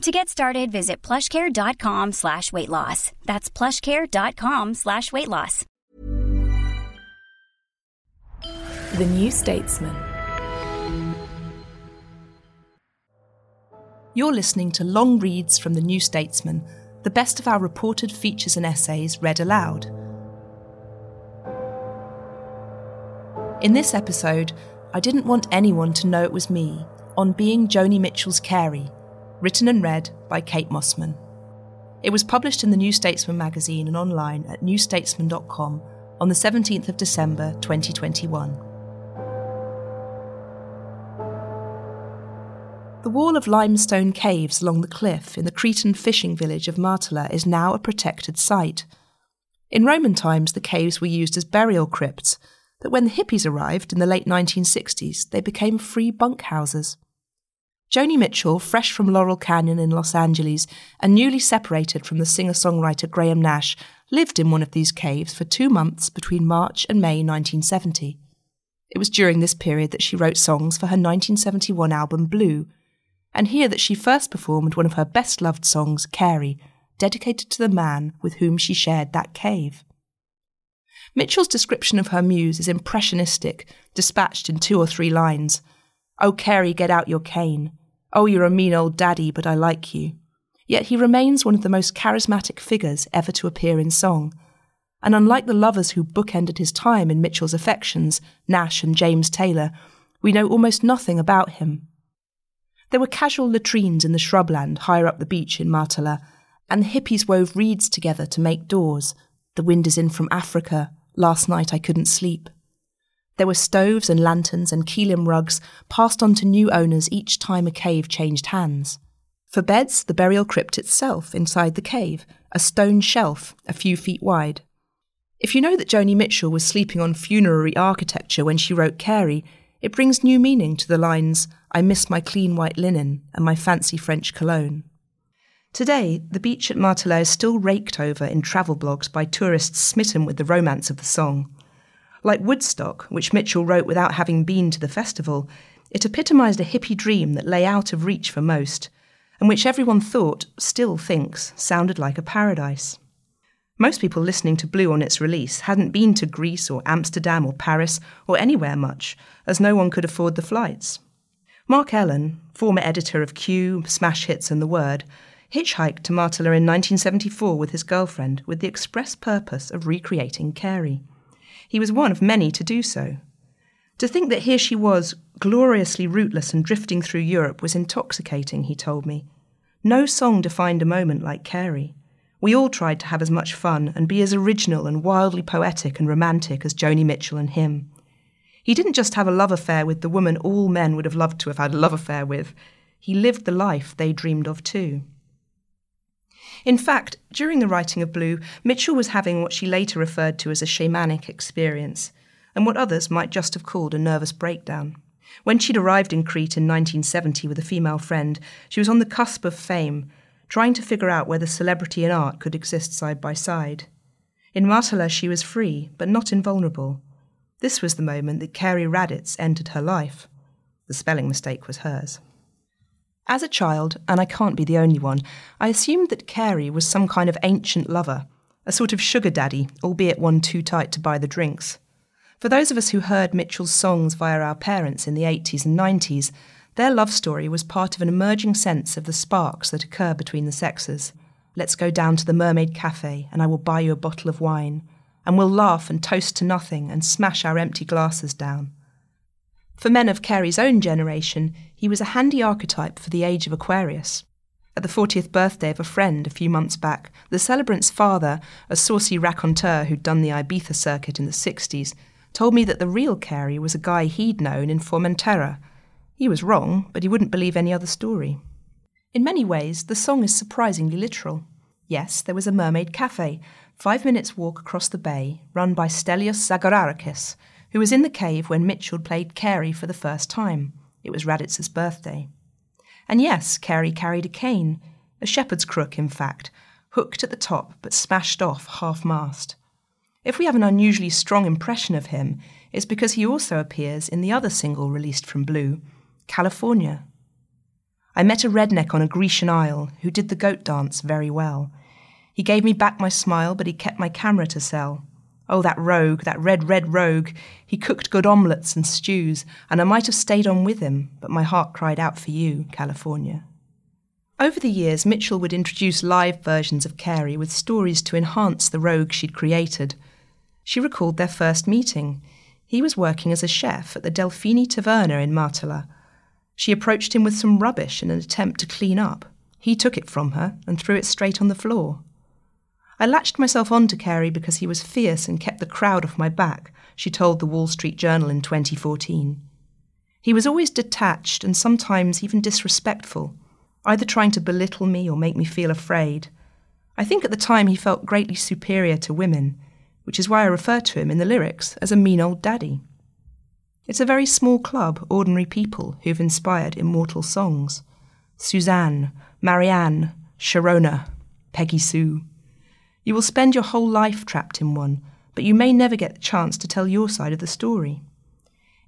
To get started, visit plushcare.com slash weight loss. That's plushcare.com slash weight loss. The New Statesman. You're listening to long reads from The New Statesman, the best of our reported features and essays read aloud. In this episode, I didn't want anyone to know it was me on being Joni Mitchell's Carey, written and read by Kate Mossman. It was published in the New Statesman magazine and online at newstatesman.com on the 17th of December 2021. The wall of limestone caves along the cliff in the Cretan fishing village of Matala is now a protected site. In Roman times, the caves were used as burial crypts but when the hippies arrived in the late 1960s, they became free bunkhouses. Joni Mitchell, fresh from Laurel Canyon in Los Angeles and newly separated from the singer songwriter Graham Nash, lived in one of these caves for two months between March and May 1970. It was during this period that she wrote songs for her 1971 album Blue, and here that she first performed one of her best loved songs, Carey, dedicated to the man with whom she shared that cave. Mitchell's description of her muse is impressionistic, dispatched in two or three lines. Oh, Carey, get out your cane. Oh, you're a mean old daddy, but I like you. Yet he remains one of the most charismatic figures ever to appear in song. And unlike the lovers who bookended his time in Mitchell's affections, Nash and James Taylor, we know almost nothing about him. There were casual latrines in the shrubland higher up the beach in Matala, and the hippies wove reeds together to make doors. The wind is in from Africa, Last night I couldn't sleep. There were stoves and lanterns and kilim rugs passed on to new owners each time a cave changed hands. For beds, the burial crypt itself inside the cave, a stone shelf a few feet wide. If you know that Joni Mitchell was sleeping on funerary architecture when she wrote Carey, it brings new meaning to the lines, I miss my clean white linen and my fancy French cologne. Today, the beach at Matala is still raked over in travel blogs by tourists smitten with the romance of the song. Like Woodstock, which Mitchell wrote without having been to the festival, it epitomised a hippie dream that lay out of reach for most, and which everyone thought, still thinks, sounded like a paradise. Most people listening to Blue on its release hadn't been to Greece or Amsterdam or Paris or anywhere much, as no one could afford the flights. Mark Ellen, former editor of Q, Smash Hits, and The Word, hitchhiked to Matala in 1974 with his girlfriend with the express purpose of recreating Carey. He was one of many to do so. To think that here she was, gloriously rootless and drifting through Europe, was intoxicating, he told me. No song defined a moment like Carey. We all tried to have as much fun and be as original and wildly poetic and romantic as Joni Mitchell and him. He didn't just have a love affair with the woman all men would have loved to have had a love affair with, he lived the life they dreamed of too. In fact, during the writing of Blue, Mitchell was having what she later referred to as a shamanic experience, and what others might just have called a nervous breakdown. When she'd arrived in Crete in 1970 with a female friend, she was on the cusp of fame, trying to figure out whether celebrity and art could exist side by side. In Matala, she was free, but not invulnerable. This was the moment that Cary Raditz entered her life. The spelling mistake was hers. As a child, and I can't be the only one, I assumed that Carey was some kind of ancient lover, a sort of sugar daddy, albeit one too tight to buy the drinks. For those of us who heard Mitchell's songs via our parents in the 80s and 90s, their love story was part of an emerging sense of the sparks that occur between the sexes. Let's go down to the Mermaid Cafe and I will buy you a bottle of wine. and we'll laugh and toast to nothing and smash our empty glasses down. For men of Carey's own generation, he was a handy archetype for the age of Aquarius. At the 40th birthday of a friend a few months back, the celebrant's father, a saucy raconteur who'd done the Ibiza circuit in the 60s, told me that the real Carey was a guy he'd known in Formentera. He was wrong, but he wouldn't believe any other story. In many ways, the song is surprisingly literal. Yes, there was a mermaid cafe, five minutes' walk across the bay, run by Stelios Zagorarakis, who was in the cave when Mitchell played Carey for the first time. It was Raditz's birthday. And yes, Carey carried a cane, a shepherd's crook, in fact, hooked at the top but smashed off half mast. If we have an unusually strong impression of him, it's because he also appears in the other single released from Blue, California. I met a redneck on a Grecian isle who did the goat dance very well. He gave me back my smile, but he kept my camera to sell. Oh, that rogue, that red, red rogue. He cooked good omelettes and stews, and I might have stayed on with him, but my heart cried out for you, California. Over the years, Mitchell would introduce live versions of Carey with stories to enhance the rogue she'd created. She recalled their first meeting. He was working as a chef at the Delfini Taverna in Matala. She approached him with some rubbish in an attempt to clean up. He took it from her and threw it straight on the floor. I latched myself on to Carey because he was fierce and kept the crowd off my back, she told the Wall Street Journal in 2014. He was always detached and sometimes even disrespectful, either trying to belittle me or make me feel afraid. I think at the time he felt greatly superior to women, which is why I refer to him in the lyrics as a mean old daddy. It's a very small club, ordinary people who've inspired immortal songs Suzanne, Marianne, Sharona, Peggy Sue. You will spend your whole life trapped in one, but you may never get the chance to tell your side of the story.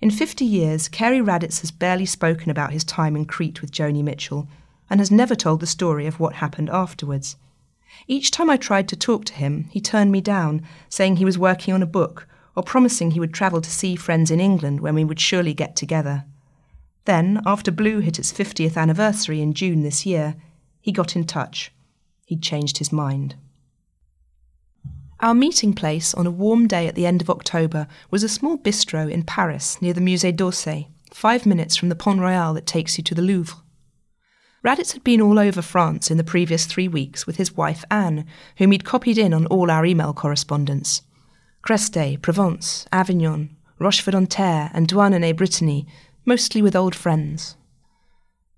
In 50 years, Cary Raditz has barely spoken about his time in Crete with Joni Mitchell and has never told the story of what happened afterwards. Each time I tried to talk to him, he turned me down, saying he was working on a book or promising he would travel to see friends in England when we would surely get together. Then, after Blue hit its 50th anniversary in June this year, he got in touch. He'd changed his mind. Our meeting place on a warm day at the end of October was a small bistro in Paris near the Musée d'Orsay, five minutes from the Pont Royal that takes you to the Louvre. Raditz had been all over France in the previous three weeks with his wife Anne, whom he'd copied in on all our email correspondence. Creste, Provence, Avignon, Rochefort-en-Terre, and Douarnenez-Brittany, mostly with old friends.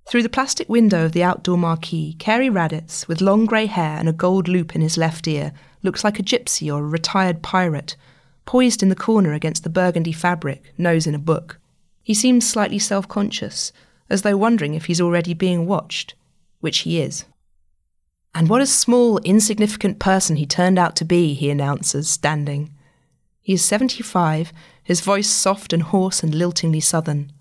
Through the plastic window of the outdoor marquee, Cary Raditz, with long grey hair and a gold loop in his left ear, looks like a gypsy or a retired pirate, poised in the corner against the burgundy fabric, nose in a book. He seems slightly self conscious, as though wondering if he's already being watched, which he is. And what a small, insignificant person he turned out to be, he announces, standing. He is 75, his voice soft and hoarse and liltingly southern.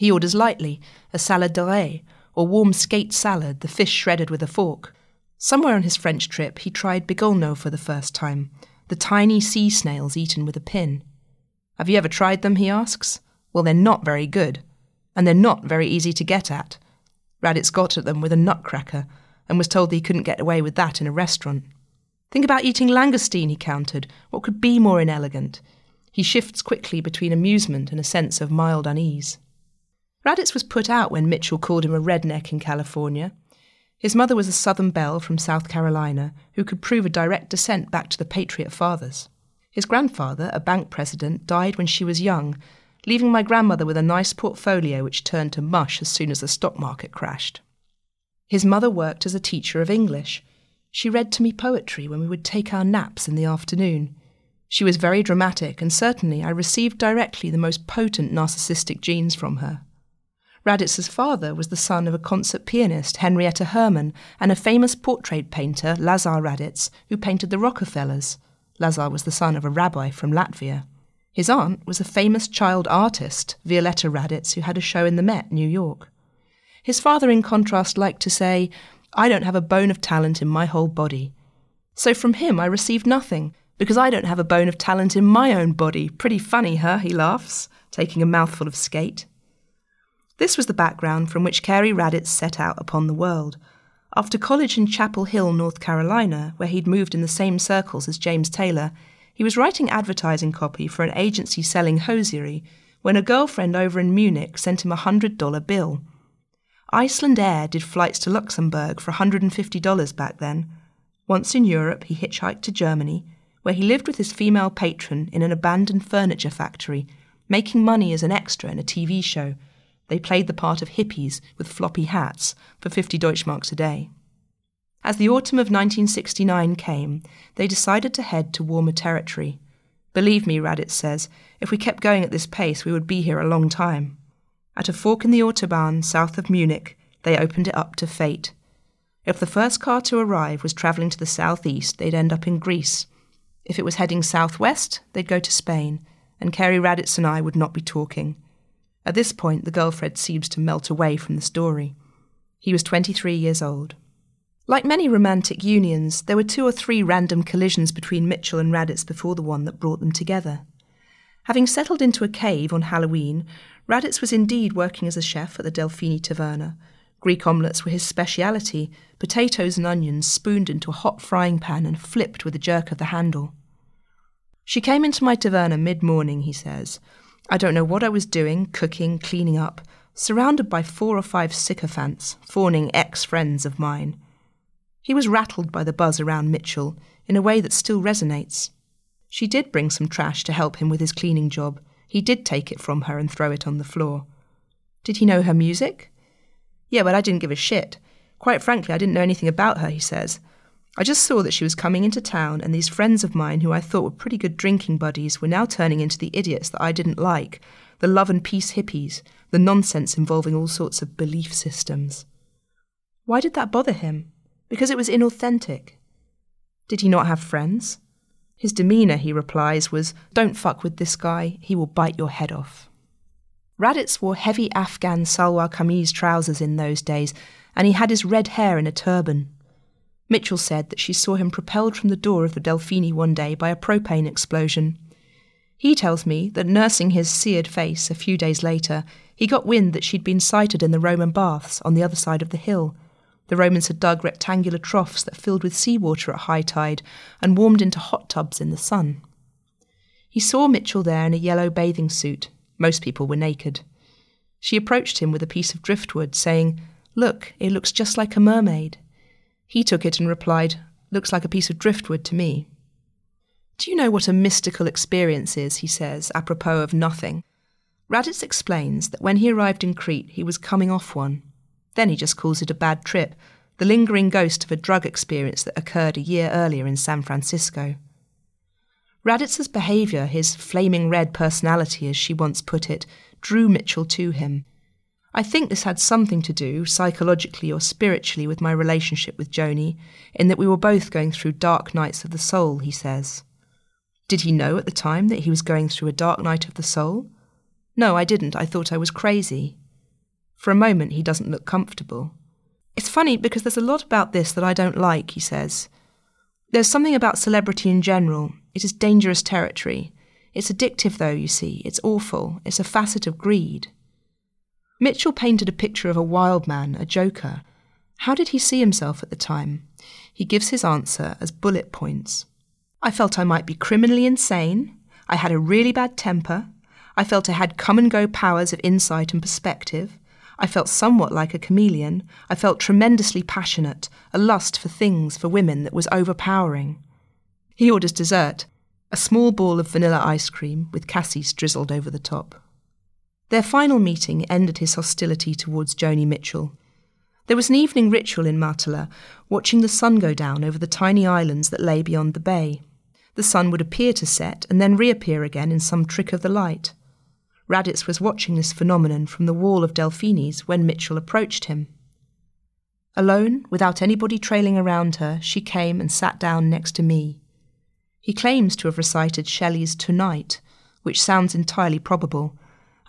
He orders lightly a salad de or warm skate salad, the fish shredded with a fork, Somewhere on his French trip, he tried bigorneau for the first time, the tiny sea snails eaten with a pin. Have you ever tried them? he asks. Well, they're not very good, and they're not very easy to get at. Raditz got at them with a nutcracker and was told that he couldn't get away with that in a restaurant. Think about eating langoustine, he countered. What could be more inelegant? He shifts quickly between amusement and a sense of mild unease. Raditz was put out when Mitchell called him a redneck in California, his mother was a Southern belle from South Carolina who could prove a direct descent back to the Patriot fathers. His grandfather, a bank president, died when she was young, leaving my grandmother with a nice portfolio which turned to mush as soon as the stock market crashed. His mother worked as a teacher of English. She read to me poetry when we would take our naps in the afternoon. She was very dramatic, and certainly I received directly the most potent narcissistic genes from her. Raditz's father was the son of a concert pianist, Henrietta Hermann, and a famous portrait painter, Lazar Raditz, who painted the Rockefellers. Lazar was the son of a rabbi from Latvia. His aunt was a famous child artist, Violetta Raditz, who had a show in the Met, New York. His father, in contrast, liked to say, I don't have a bone of talent in my whole body. So from him I received nothing, because I don't have a bone of talent in my own body. Pretty funny, huh? He laughs, taking a mouthful of skate. This was the background from which Cary Raditz set out upon the world. After college in Chapel Hill, North Carolina, where he'd moved in the same circles as James Taylor, He was writing advertising copy for an agency selling hosiery when a girlfriend over in Munich sent him a $100 bill. Icelandair did flights to Luxembourg for $150 back then. Once in Europe, he hitchhiked to Germany, where he lived with his female patron in an abandoned furniture factory, making money as an extra in a TV show. They played the part of hippies with floppy hats for 50 Deutschmarks a day. As the autumn of 1969 came, they decided to head to warmer territory. Believe me, Raditz says, if we kept going at this pace, we would be here a long time. At a fork in the Autobahn south of Munich, they opened it up to fate. If the first car to arrive was travelling to the southeast, they'd end up in Greece. If it was heading southwest, they'd go to Spain, and Cary Raditz and I would not be talking. At this point, the girlfriend seems to melt away from the story. He was 23 years old. Like many romantic unions, there were two or three random collisions between Mitchell and Raditz before the one that brought them together. Having settled into a cave on Halloween, Raditz was indeed working as a chef at the Delfini Taverna. Greek omelettes were his speciality, potatoes and onions spooned into a hot frying pan and flipped with a jerk of the handle. She came into my taverna mid morning, he says. I don't know what I was doing, cooking, cleaning up, surrounded by four or five sycophants, fawning ex friends of mine. He was rattled by the buzz around Mitchell in a way that still resonates. She did bring some trash to help him with his cleaning job. He did take it from her and throw it on the floor. Did he know her music? Yeah, but I didn't give a shit. Quite frankly, I didn't know anything about her, he says. I just saw that she was coming into town, and these friends of mine who I thought were pretty good drinking buddies were now turning into the idiots that I didn't like the love and peace hippies, the nonsense involving all sorts of belief systems. Why did that bother him? because it was inauthentic. Did he not have friends? His demeanour, he replies, was Don't fuck with this guy, he will bite your head off. Raditz wore heavy Afghan salwar kameez trousers in those days, and he had his red hair in a turban. Mitchell said that she saw him propelled from the door of the Delfini one day by a propane explosion. He tells me that nursing his seared face a few days later, he got wind that she'd been sighted in the Roman baths on the other side of the hill the Romans had dug rectangular troughs that filled with seawater at high tide and warmed into hot tubs in the sun. He saw Mitchell there in a yellow bathing suit. Most people were naked. She approached him with a piece of driftwood, saying, Look, it looks just like a mermaid. He took it and replied, Looks like a piece of driftwood to me. Do you know what a mystical experience is? he says, apropos of nothing. Raditz explains that when he arrived in Crete, he was coming off one. Then he just calls it a bad trip, the lingering ghost of a drug experience that occurred a year earlier in San Francisco. Raditz's behaviour, his flaming red personality, as she once put it, drew Mitchell to him. I think this had something to do, psychologically or spiritually, with my relationship with Joni, in that we were both going through dark nights of the soul, he says. Did he know at the time that he was going through a dark night of the soul? No, I didn't. I thought I was crazy. For a moment, he doesn't look comfortable. It's funny because there's a lot about this that I don't like, he says. There's something about celebrity in general. It is dangerous territory. It's addictive, though, you see. It's awful. It's a facet of greed. Mitchell painted a picture of a wild man, a joker. How did he see himself at the time? He gives his answer as bullet points. I felt I might be criminally insane. I had a really bad temper. I felt I had come and go powers of insight and perspective. I felt somewhat like a chameleon. I felt tremendously passionate, a lust for things, for women that was overpowering. He orders dessert a small ball of vanilla ice cream with cassis drizzled over the top. Their final meeting ended his hostility towards Joni Mitchell. There was an evening ritual in Matala, watching the sun go down over the tiny islands that lay beyond the bay. The sun would appear to set and then reappear again in some trick of the light. Raditz was watching this phenomenon from the wall of Delfini's when Mitchell approached him. Alone, without anybody trailing around her, she came and sat down next to me. He claims to have recited Shelley's Tonight, which sounds entirely probable,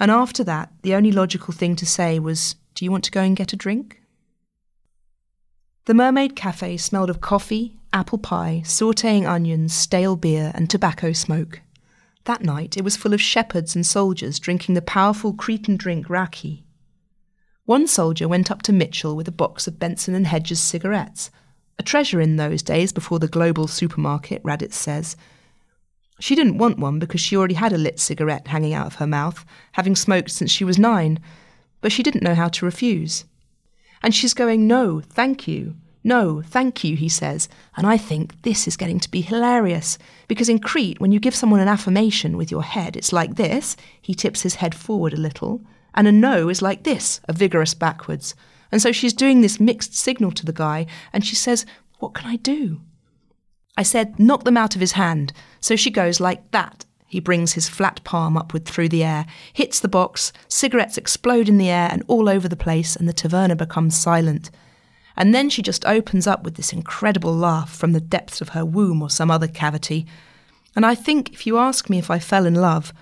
and after that, the only logical thing to say was, Do you want to go and get a drink? The Mermaid Cafe smelled of coffee, apple pie, sauteing onions, stale beer, and tobacco smoke. That night it was full of shepherds and soldiers drinking the powerful Cretan drink raki. One soldier went up to Mitchell with a box of Benson and Hedges cigarettes, a treasure in those days before the global supermarket, Raditz says. She didn't want one because she already had a lit cigarette hanging out of her mouth, having smoked since she was nine, but she didn't know how to refuse. And she's going, No, thank you. No, thank you, he says. And I think this is getting to be hilarious. Because in Crete, when you give someone an affirmation with your head, it's like this. He tips his head forward a little. And a no is like this, a vigorous backwards. And so she's doing this mixed signal to the guy, and she says, What can I do? I said, Knock them out of his hand. So she goes like that. He brings his flat palm upward through the air, hits the box, cigarettes explode in the air and all over the place, and the taverna becomes silent. And then she just opens up with this incredible laugh from the depths of her womb or some other cavity. And I think if you ask me if I fell in love,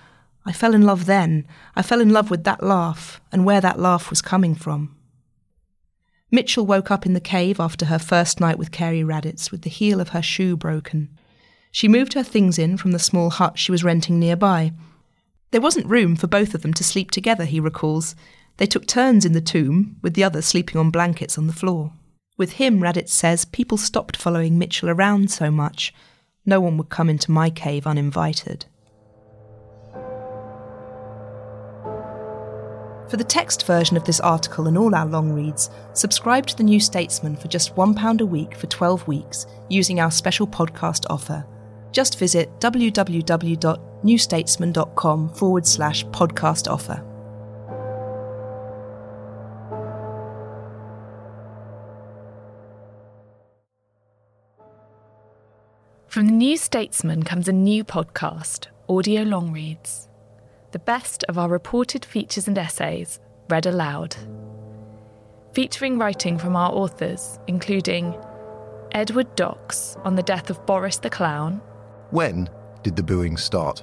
I fell in love then. I fell in love with that laugh and where that laugh was coming from. Mitchell woke up in the cave after her first night with Cary Raditz with the heel of her shoe broken. She moved her things in from the small hut she was renting nearby. There wasn't room for both of them to sleep together, he recalls. They took turns in the tomb, with the other sleeping on blankets on the floor. With him, Raditz says, people stopped following Mitchell around so much. No one would come into my cave uninvited. For the text version of this article and all our long reads, subscribe to The New Statesman for just £1 a week for 12 weeks using our special podcast offer just visit www.newstatesman.com forward slash podcast offer. From the New Statesman comes a new podcast, Audio Long Reads. The best of our reported features and essays, read aloud. Featuring writing from our authors, including Edward Docx on the death of Boris the Clown, when did the booing start?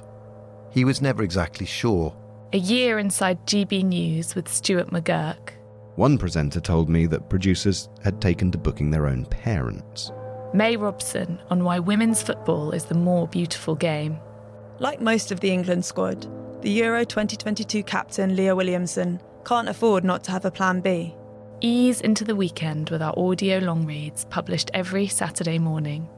He was never exactly sure. A year inside GB News with Stuart McGurk. One presenter told me that producers had taken to booking their own parents. May Robson on why women's football is the more beautiful game. Like most of the England squad, the Euro 2022 captain Leah Williamson can't afford not to have a plan B. Ease into the weekend with our audio long reads published every Saturday morning.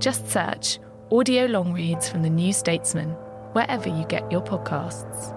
Just search audio long reads from the New Statesman, wherever you get your podcasts.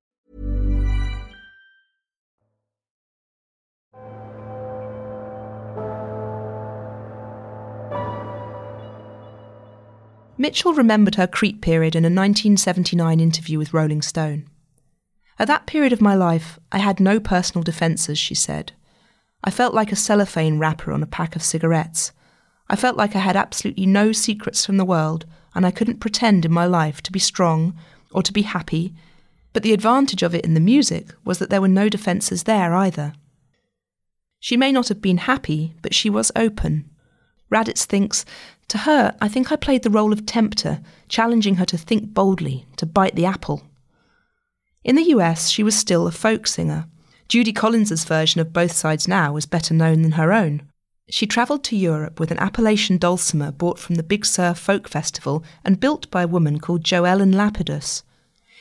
Mitchell remembered her Crete period in a 1979 interview with Rolling Stone. At that period of my life, I had no personal defences, she said. I felt like a cellophane wrapper on a pack of cigarettes. I felt like I had absolutely no secrets from the world, and I couldn't pretend in my life to be strong or to be happy. But the advantage of it in the music was that there were no defences there either. She may not have been happy, but she was open. Raditz thinks, To her, I think I played the role of tempter, challenging her to think boldly, to bite the apple. In the US, she was still a folk singer. Judy Collins's version of Both Sides Now was better known than her own. She travelled to Europe with an Appalachian dulcimer bought from the Big Sur Folk Festival and built by a woman called Joellen Lapidus.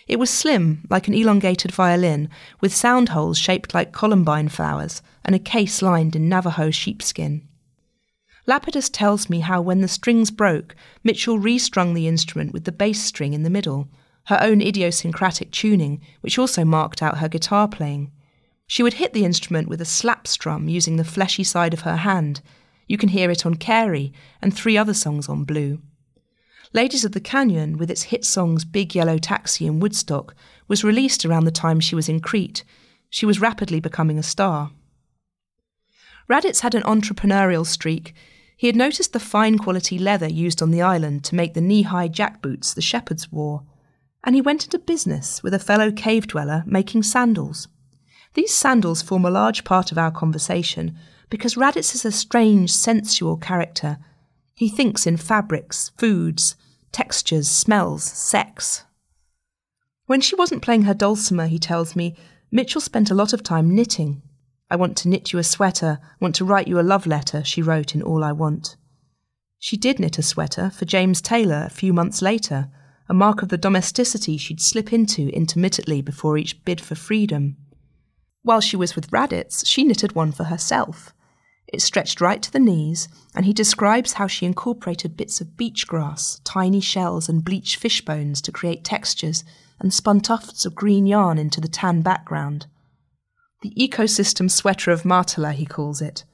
It was slim, like an elongated violin, with sound holes shaped like columbine flowers and a case lined in Navajo sheepskin. Lapidus tells me how when the strings broke, Mitchell restrung the instrument with the bass string in the middle, her own idiosyncratic tuning, which also marked out her guitar playing. She would hit the instrument with a slap strum using the fleshy side of her hand. You can hear it on Carey and three other songs on Blue. Ladies of the Canyon, with its hit songs Big Yellow Taxi and Woodstock, was released around the time she was in Crete. She was rapidly becoming a star. Raditz had an entrepreneurial streak. He had noticed the fine quality leather used on the island to make the knee high jackboots the shepherds wore, and he went into business with a fellow cave dweller making sandals. These sandals form a large part of our conversation because Raditz is a strange, sensual character. He thinks in fabrics, foods, textures, smells, sex. When she wasn't playing her dulcimer, he tells me, Mitchell spent a lot of time knitting. I want to knit you a sweater, want to write you a love letter, she wrote in All I Want. She did knit a sweater for James Taylor a few months later, a mark of the domesticity she'd slip into intermittently before each bid for freedom. While she was with Raditz, she knitted one for herself. It stretched right to the knees, and he describes how she incorporated bits of beach grass, tiny shells, and bleached fish bones to create textures, and spun tufts of green yarn into the tan background. The ecosystem sweater of Matala, he calls it.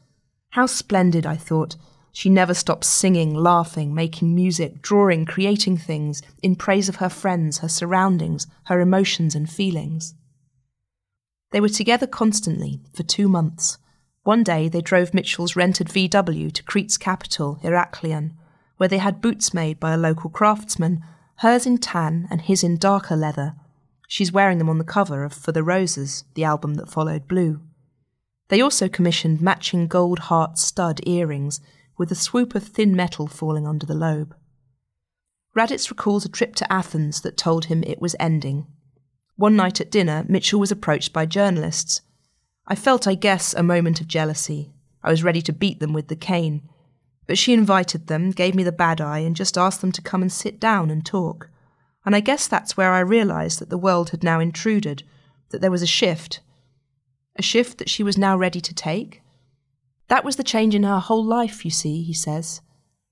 How splendid, I thought. She never stops singing, laughing, making music, drawing, creating things in praise of her friends, her surroundings, her emotions and feelings. They were together constantly for two months. One day they drove Mitchell's rented VW to Crete's capital, Heraklion, where they had boots made by a local craftsman, hers in tan and his in darker leather. She's wearing them on the cover of For the Roses, the album that followed Blue. They also commissioned matching gold heart stud earrings with a swoop of thin metal falling under the lobe. Raditz recalls a trip to Athens that told him it was ending. One night at dinner, Mitchell was approached by journalists. I felt, I guess, a moment of jealousy. I was ready to beat them with the cane. But she invited them, gave me the bad eye, and just asked them to come and sit down and talk. And I guess that's where I realised that the world had now intruded, that there was a shift. A shift that she was now ready to take. That was the change in her whole life, you see, he says.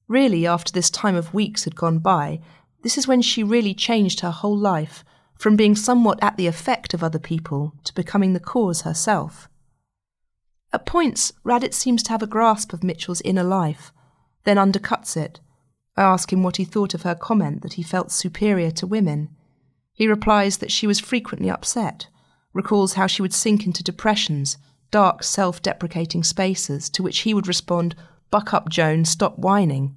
Really, after this time of weeks had gone by, this is when she really changed her whole life from being somewhat at the effect of other people to becoming the cause herself. At points, Raditz seems to have a grasp of Mitchell's inner life, then undercuts it. I ask him what he thought of her comment that he felt superior to women. He replies that she was frequently upset, recalls how she would sink into depressions, dark, self deprecating spaces, to which he would respond, Buck up, Joan, stop whining.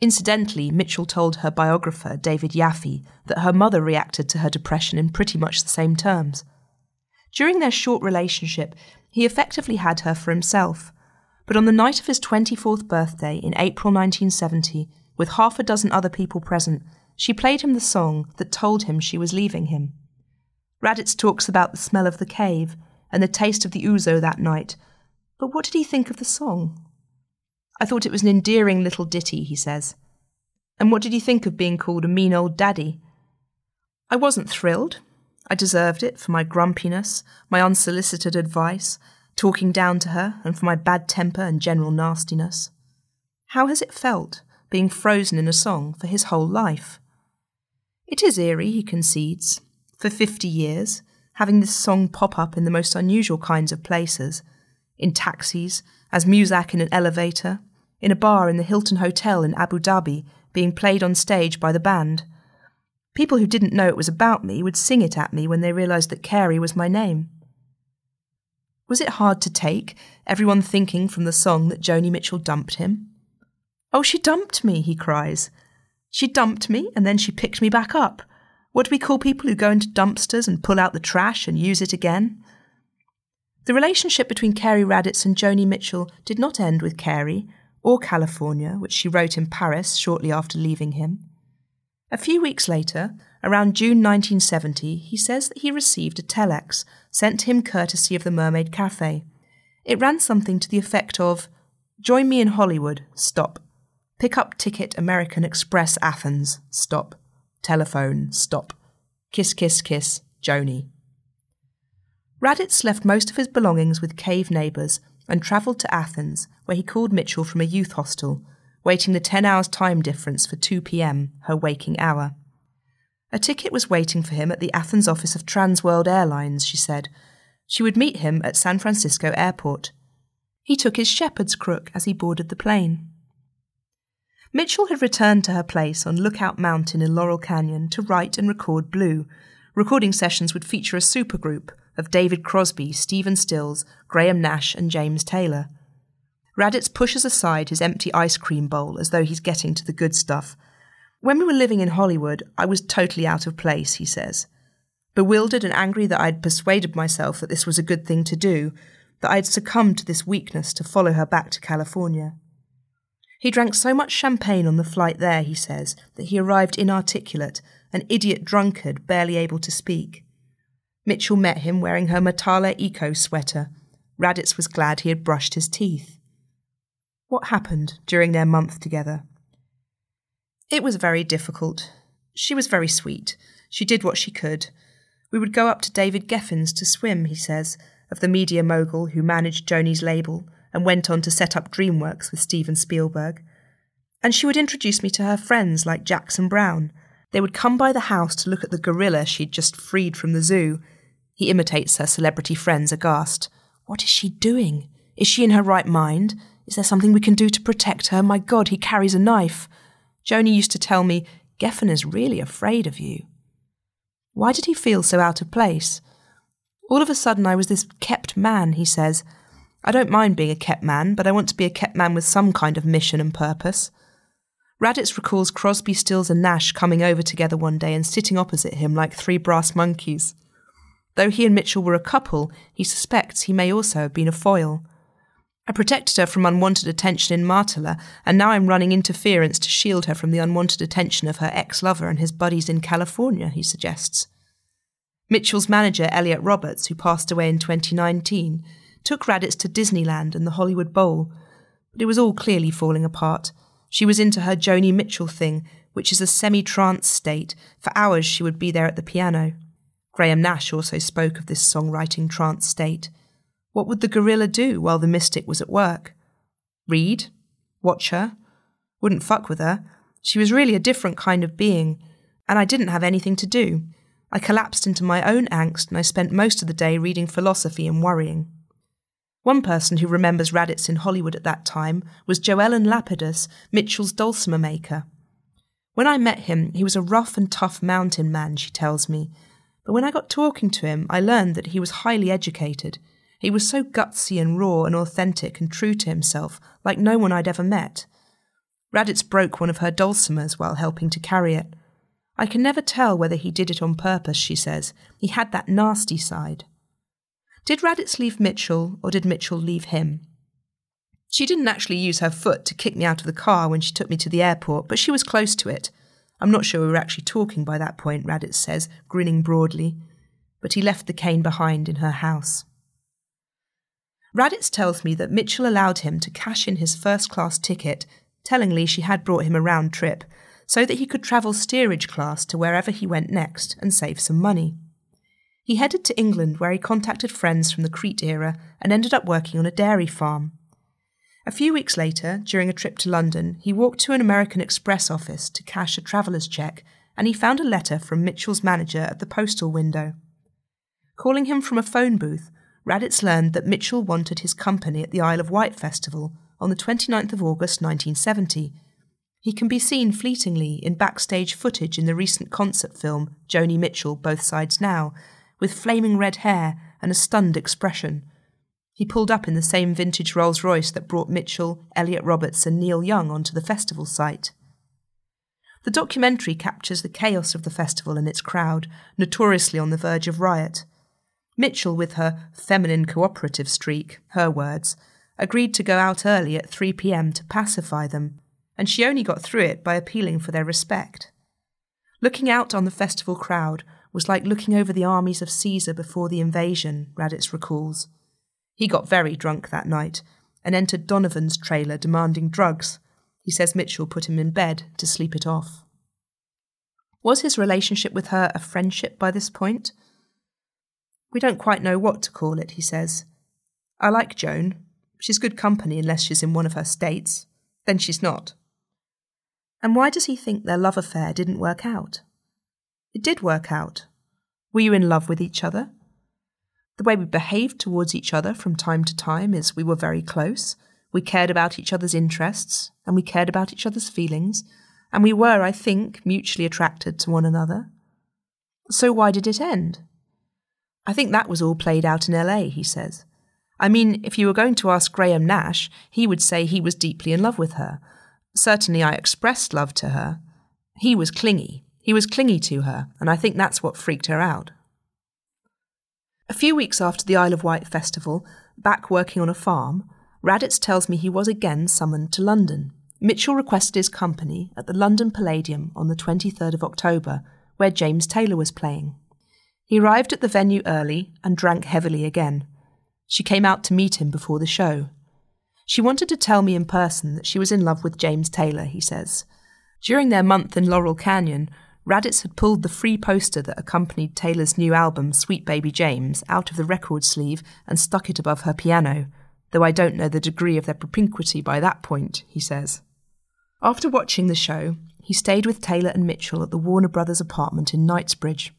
Incidentally, Mitchell told her biographer, David Yaffe, that her mother reacted to her depression in pretty much the same terms. During their short relationship, he effectively had her for himself. But on the night of his 24th birthday in April 1970, with half a dozen other people present, she played him the song that told him she was leaving him. Raditz talks about the smell of the cave and the taste of the ouzo that night, but what did he think of the song? I thought it was an endearing little ditty, he says. And what did you think of being called a mean old daddy? I wasn't thrilled. I deserved it for my grumpiness, my unsolicited advice, talking down to her, and for my bad temper and general nastiness. How has it felt, being frozen in a song for his whole life? It is eerie, he concedes. For fifty years, having this song pop up in the most unusual kinds of places in taxis, as Muzak in an elevator, in a bar in the Hilton Hotel in Abu Dhabi, being played on stage by the band. People who didn't know it was about me would sing it at me when they realised that Carey was my name. Was it hard to take, everyone thinking from the song that Joni Mitchell dumped him? Oh, she dumped me, he cries. She dumped me and then she picked me back up. What do we call people who go into dumpsters and pull out the trash and use it again? The relationship between Cary Raditz and Joni Mitchell did not end with Carey, or California, which she wrote in Paris shortly after leaving him. A few weeks later, around June 1970, he says that he received a telex sent to him courtesy of the Mermaid Cafe. It ran something to the effect of Join me in Hollywood, stop. Pick up ticket American Express Athens, stop. Telephone, stop. Kiss, kiss, kiss, Joni. Raditz left most of his belongings with cave neighbours and travelled to Athens, where he called Mitchell from a youth hostel, waiting the 10 hours time difference for 2 pm, her waking hour. A ticket was waiting for him at the Athens office of Transworld Airlines, she said. She would meet him at San Francisco Airport. He took his shepherd's crook as he boarded the plane. Mitchell had returned to her place on Lookout Mountain in Laurel Canyon to write and record Blue. Recording sessions would feature a supergroup of David Crosby, Stephen Stills, Graham Nash, and James Taylor. Raditz pushes aside his empty ice cream bowl as though he's getting to the good stuff. When we were living in Hollywood, I was totally out of place, he says. Bewildered and angry that I'd persuaded myself that this was a good thing to do, that I'd succumbed to this weakness to follow her back to California. He drank so much champagne on the flight there, he says, that he arrived inarticulate, an idiot drunkard barely able to speak. Mitchell met him wearing her Matala Eco sweater. Raditz was glad he had brushed his teeth. What happened during their month together? It was very difficult. She was very sweet. She did what she could. We would go up to David Geffen's to swim, he says, of the media mogul who managed Joni's label and went on to set up DreamWorks with Steven Spielberg. And she would introduce me to her friends like Jackson Browne. They would come by the house to look at the gorilla she'd just freed from the zoo he imitates her celebrity friends aghast. What is she doing? Is she in her right mind? Is there something we can do to protect her? My God, he carries a knife. Joni used to tell me, Geffen is really afraid of you. Why did he feel so out of place? All of a sudden, I was this kept man, he says. I don't mind being a kept man, but I want to be a kept man with some kind of mission and purpose. Raditz recalls Crosby, Stills, and Nash coming over together one day and sitting opposite him like three brass monkeys. Though he and Mitchell were a couple, he suspects he may also have been a foil. I protected her from unwanted attention in Matala, and now I'm running interference to shield her from the unwanted attention of her ex lover and his buddies in California, he suggests. Mitchell's manager, Elliot Roberts, who passed away in 2019, took Raditz to Disneyland and the Hollywood Bowl, but it was all clearly falling apart. She was into her Joni Mitchell thing, which is a semi trance state. For hours she would be there at the piano. Graham Nash also spoke of this songwriting trance state. What would the gorilla do while the mystic was at work? Read? Watch her? Wouldn't fuck with her. She was really a different kind of being, and I didn't have anything to do. I collapsed into my own angst and I spent most of the day reading philosophy and worrying. One person who remembers Raditz in Hollywood at that time was Joellen Lapidus, Mitchell's dulcimer maker. When I met him, he was a rough and tough mountain man, she tells me, but when I got talking to him, I learned that he was highly educated. He was so gutsy and raw and authentic and true to himself, like no one I'd ever met. Raditz broke one of her dulcimers while helping to carry it. I can never tell whether he did it on purpose, she says. He had that nasty side. Did Raditz leave Mitchell, or did Mitchell leave him? She didn't actually use her foot to kick me out of the car when she took me to the airport, but she was close to it. I'm not sure we were actually talking by that point, Raditz says, grinning broadly, but he left the cane behind in her house. Raditz tells me that Mitchell allowed him to cash in his first class ticket, tellingly she had brought him a round trip, so that he could travel steerage class to wherever he went next and save some money. He headed to England where he contacted friends from the Crete era and ended up working on a dairy farm. A few weeks later, during a trip to London, he walked to an American Express office to cash a traveller's cheque, and he found a letter from Mitchell's manager at the postal window. Calling him from a phone booth, Raditz learned that Mitchell wanted his company at the Isle of Wight festival on the 29th of August 1970. He can be seen fleetingly in backstage footage in the recent concert film Joni Mitchell Both Sides Now, with flaming red hair and a stunned expression. He pulled up in the same vintage Rolls Royce that brought Mitchell, Elliot Roberts, and Neil Young onto the festival site. The documentary captures the chaos of the festival and its crowd, notoriously on the verge of riot. Mitchell, with her feminine cooperative streak, her words, agreed to go out early at 3 pm to pacify them, and she only got through it by appealing for their respect. Looking out on the festival crowd was like looking over the armies of Caesar before the invasion, Raditz recalls. He got very drunk that night and entered Donovan's trailer demanding drugs. He says Mitchell put him in bed to sleep it off. Was his relationship with her a friendship by this point? We don't quite know what to call it, he says. I like Joan. She's good company unless she's in one of her states. Then she's not. And why does he think their love affair didn't work out? It did work out. Were you in love with each other? The way we behaved towards each other from time to time is we were very close. We cared about each other's interests, and we cared about each other's feelings, and we were, I think, mutually attracted to one another. So why did it end? I think that was all played out in LA, he says. I mean, if you were going to ask Graham Nash, he would say he was deeply in love with her. Certainly I expressed love to her. He was clingy. He was clingy to her, and I think that's what freaked her out. A few weeks after the Isle of Wight festival, back working on a farm, Raditz tells me he was again summoned to London. Mitchell requested his company at the London Palladium on the 23rd of October, where James Taylor was playing. He arrived at the venue early and drank heavily again. She came out to meet him before the show. She wanted to tell me in person that she was in love with James Taylor, he says. During their month in Laurel Canyon, Raditz had pulled the free poster that accompanied Taylor's new album, Sweet Baby James, out of the record sleeve and stuck it above her piano, though I don't know the degree of their propinquity by that point, he says. After watching the show, he stayed with Taylor and Mitchell at the Warner Brothers apartment in Knightsbridge.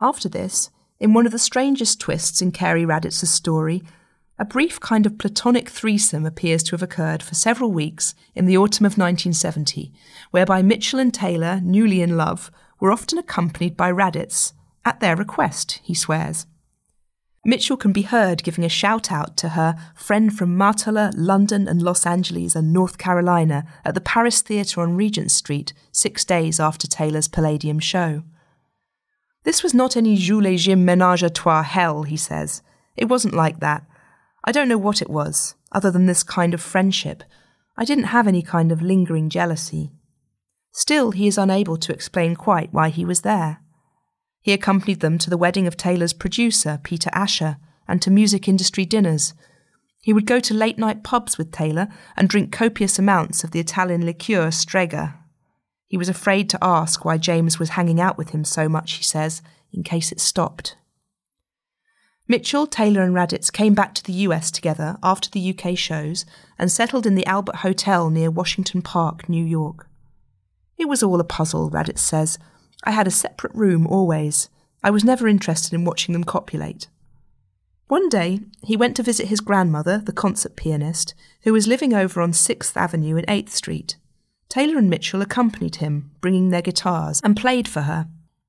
After this, in one of the strangest twists in Cary Raditz's story, a brief kind of platonic threesome appears to have occurred for several weeks in the autumn of 1970, whereby Mitchell and Taylor, newly in love, were often accompanied by Raditz, at their request, he swears. Mitchell can be heard giving a shout out to her friend from Matala, London, and Los Angeles and North Carolina at the Paris Theatre on Regent Street six days after Taylor's Palladium show. This was not any Jules Jim menage a trois hell, he says. It wasn't like that. I don't know what it was, other than this kind of friendship. I didn't have any kind of lingering jealousy. Still, he is unable to explain quite why he was there. He accompanied them to the wedding of Taylor's producer, Peter Asher, and to music industry dinners. He would go to late night pubs with Taylor and drink copious amounts of the Italian liqueur Strega. He was afraid to ask why James was hanging out with him so much, he says, in case it stopped. Mitchell, Taylor, and Raditz came back to the US together after the UK shows and settled in the Albert Hotel near Washington Park, New York. It was all a puzzle, Raditz says. I had a separate room always. I was never interested in watching them copulate. One day, he went to visit his grandmother, the concert pianist, who was living over on 6th Avenue and 8th Street. Taylor and Mitchell accompanied him, bringing their guitars, and played for her.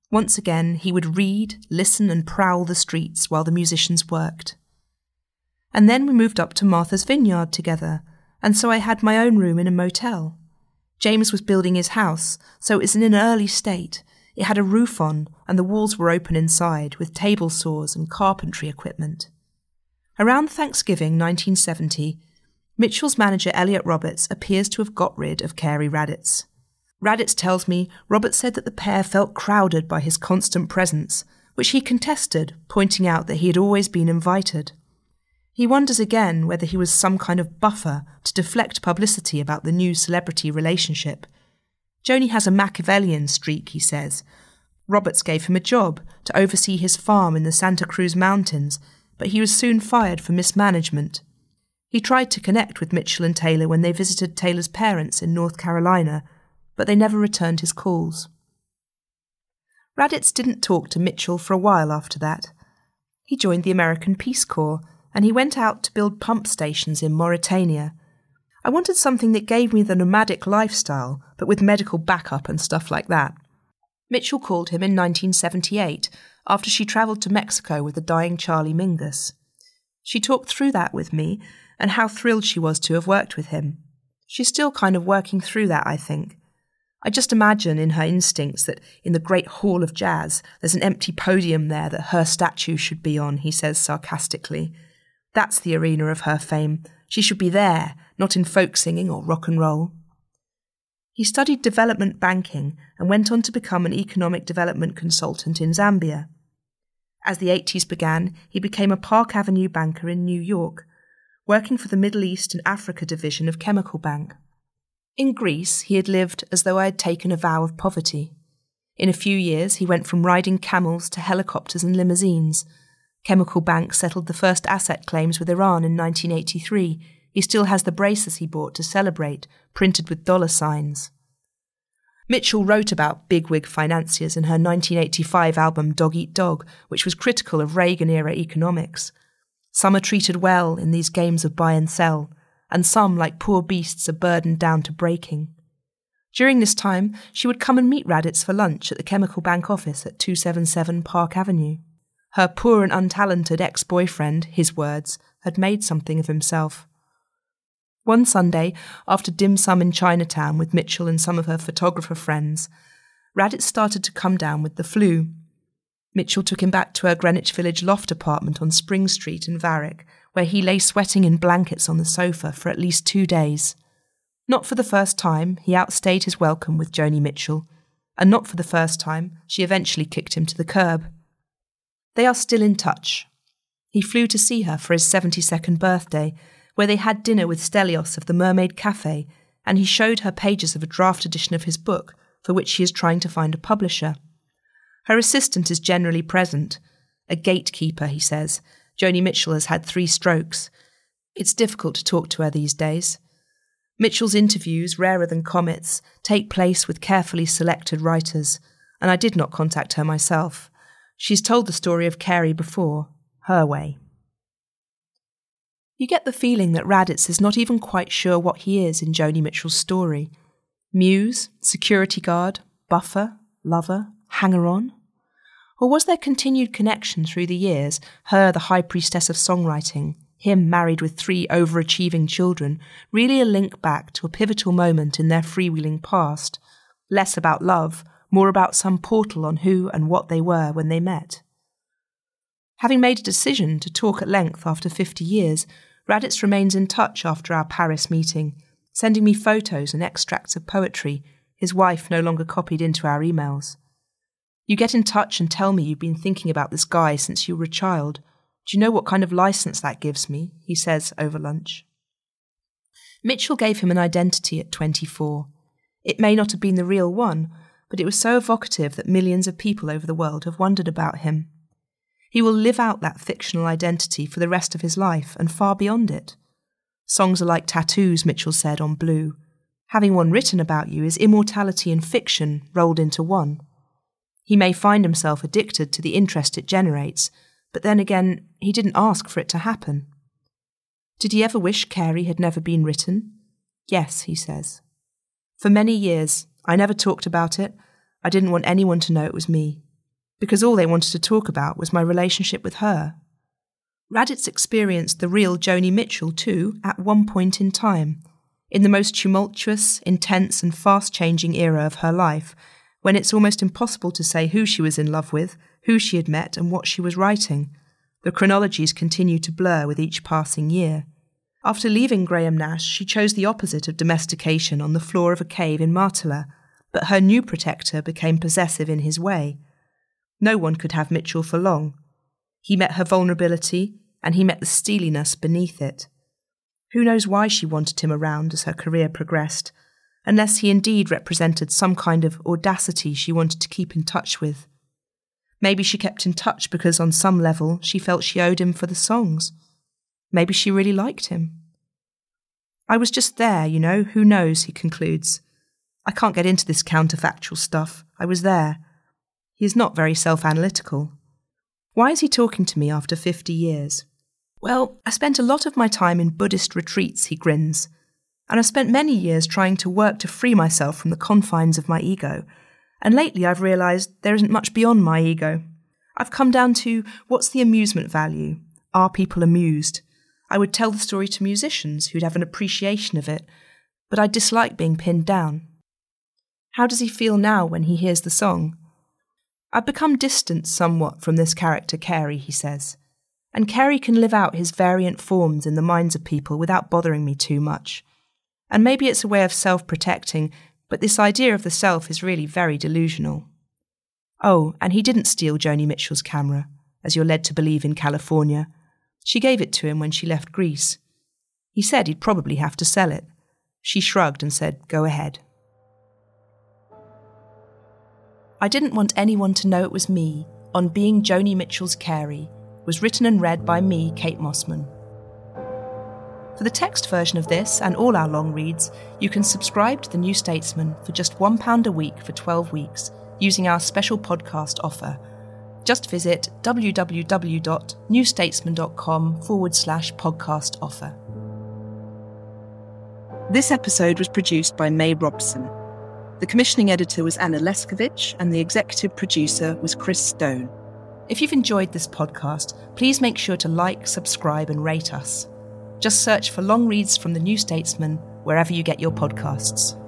Once again, he would read, listen, and prowl the streets while the musicians worked. And then we moved up to Martha's Vineyard together, and so I had my own room in a motel. James was building his house, so it was in an early state. It had a roof on, and the walls were open inside, with table saws and carpentry equipment. Around Thanksgiving 1970, Mitchell's manager Elliot Roberts appears to have got rid of Cary Raditz. Raditz tells me Roberts said that the pair felt crowded by his constant presence, which he contested, pointing out that he had always been invited. He wonders again whether he was some kind of buffer to deflect publicity about the new celebrity relationship. Joni has a Machiavellian streak, he says. Roberts gave him a job to oversee his farm in the Santa Cruz Mountains, but he was soon fired for mismanagement. He tried to connect with Mitchell and Taylor when they visited Taylor's parents in North Carolina, but they never returned his calls. Raditz didn't talk to Mitchell for a while after that. He joined the American Peace Corps and he went out to build pump stations in Mauritania. I wanted something that gave me the nomadic lifestyle, but with medical backup and stuff like that. Mitchell called him in 1978 after she travelled to Mexico with the dying Charlie Mingus. She talked through that with me and how thrilled she was to have worked with him. She's still kind of working through that, I think. I just imagine in her instincts that in the great hall of jazz, there's an empty podium there that her statue should be on, he says sarcastically. That's the arena of her fame. She should be there, not in folk singing or rock and roll. He studied development banking and went on to become an economic development consultant in Zambia. As the 80s began, he became a Park Avenue banker in New York, working for the Middle East and Africa division of Chemical Bank. In Greece, he had lived as though I had taken a vow of poverty. In a few years, he went from riding camels to helicopters and limousines. Chemical Bank settled the first asset claims with Iran in 1983. He still has the braces he bought to celebrate, printed with dollar signs. Mitchell wrote about bigwig financiers in her 1985 album Dog Eat Dog, which was critical of Reagan era economics. Some are treated well in these games of buy and sell, and some, like poor beasts, are burdened down to breaking. During this time, she would come and meet Raditz for lunch at the Chemical Bank office at 277 Park Avenue. Her poor and untalented ex boyfriend, his words, had made something of himself. One Sunday, after dim sum in Chinatown with Mitchell and some of her photographer friends, Raditz started to come down with the flu. Mitchell took him back to her Greenwich Village loft apartment on Spring Street in Varick where he lay sweating in blankets on the sofa for at least two days. Not for the first time, he outstayed his welcome with Joni Mitchell, and not for the first time, she eventually kicked him to the curb. They are still in touch. He flew to see her for his 72nd birthday, where they had dinner with Stelios of the Mermaid Cafe, and he showed her pages of a draft edition of his book, for which she is trying to find a publisher. Her assistant is generally present, a gatekeeper, he says, Joni Mitchell has had three strokes. It's difficult to talk to her these days. Mitchell's interviews, rarer than comets, take place with carefully selected writers, and I did not contact her myself. She's told the story of Carey before, her way. You get the feeling that Raditz is not even quite sure what he is in Joni Mitchell's story. Muse, security guard, buffer, lover, hanger on? Or was there continued connection through the years, her the high priestess of songwriting, him married with three overachieving children, really a link back to a pivotal moment in their freewheeling past? Less about love, more about some portal on who and what they were when they met. Having made a decision to talk at length after 50 years, Raditz remains in touch after our Paris meeting, sending me photos and extracts of poetry, his wife no longer copied into our emails. You get in touch and tell me you've been thinking about this guy since you were a child. Do you know what kind of license that gives me? He says over lunch. Mitchell gave him an identity at 24. It may not have been the real one, but it was so evocative that millions of people over the world have wondered about him. He will live out that fictional identity for the rest of his life and far beyond it. Songs are like tattoos, Mitchell said on Blue. Having one written about you is immortality and fiction rolled into one. He may find himself addicted to the interest it generates, but then again, he didn't ask for it to happen. Did he ever wish Carey had never been written? Yes, he says. For many years, I never talked about it. I didn't want anyone to know it was me, because all they wanted to talk about was my relationship with her. Raditz experienced the real Joni Mitchell, too, at one point in time, in the most tumultuous, intense, and fast changing era of her life, when it's almost impossible to say who she was in love with, who she had met, and what she was writing. The chronologies continue to blur with each passing year. After leaving Graham Nash, she chose the opposite of domestication on the floor of a cave in Matala, but her new protector became possessive in his way. No one could have Mitchell for long. He met her vulnerability, and he met the steeliness beneath it. Who knows why she wanted him around as her career progressed, unless he indeed represented some kind of audacity she wanted to keep in touch with. Maybe she kept in touch because on some level she felt she owed him for the songs. Maybe she really liked him. I was just there, you know, who knows, he concludes. I can't get into this counterfactual stuff. I was there. He is not very self analytical. Why is he talking to me after 50 years? Well, I spent a lot of my time in Buddhist retreats, he grins, and I've spent many years trying to work to free myself from the confines of my ego. And lately I've realised there isn't much beyond my ego. I've come down to what's the amusement value? Are people amused? I would tell the story to musicians who'd have an appreciation of it, but I dislike being pinned down. How does he feel now when he hears the song? I've become distant somewhat from this character, Carey, he says, and Carey can live out his variant forms in the minds of people without bothering me too much. And maybe it's a way of self protecting, but this idea of the self is really very delusional. Oh, and he didn't steal Joni Mitchell's camera, as you're led to believe in California. She gave it to him when she left Greece. He said he'd probably have to sell it. She shrugged and said, Go ahead. I didn't want anyone to know it was me on Being Joni Mitchell's Carey was written and read by me, Kate Mossman. For the text version of this and all our long reads, you can subscribe to The New Statesman for just £1 a week for 12 weeks using our special podcast offer. Just visit www.newstatesman.com forward slash podcast offer. This episode was produced by May Robson. The commissioning editor was Anna Leszkiewicz, and the executive producer was Chris Stone. If you've enjoyed this podcast, please make sure to like, subscribe, and rate us. Just search for Long Reads from the New Statesman wherever you get your podcasts.